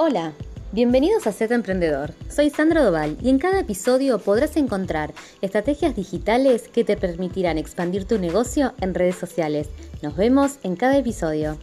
Hola, bienvenidos a Z Emprendedor. Soy Sandra Doval y en cada episodio podrás encontrar estrategias digitales que te permitirán expandir tu negocio en redes sociales. Nos vemos en cada episodio.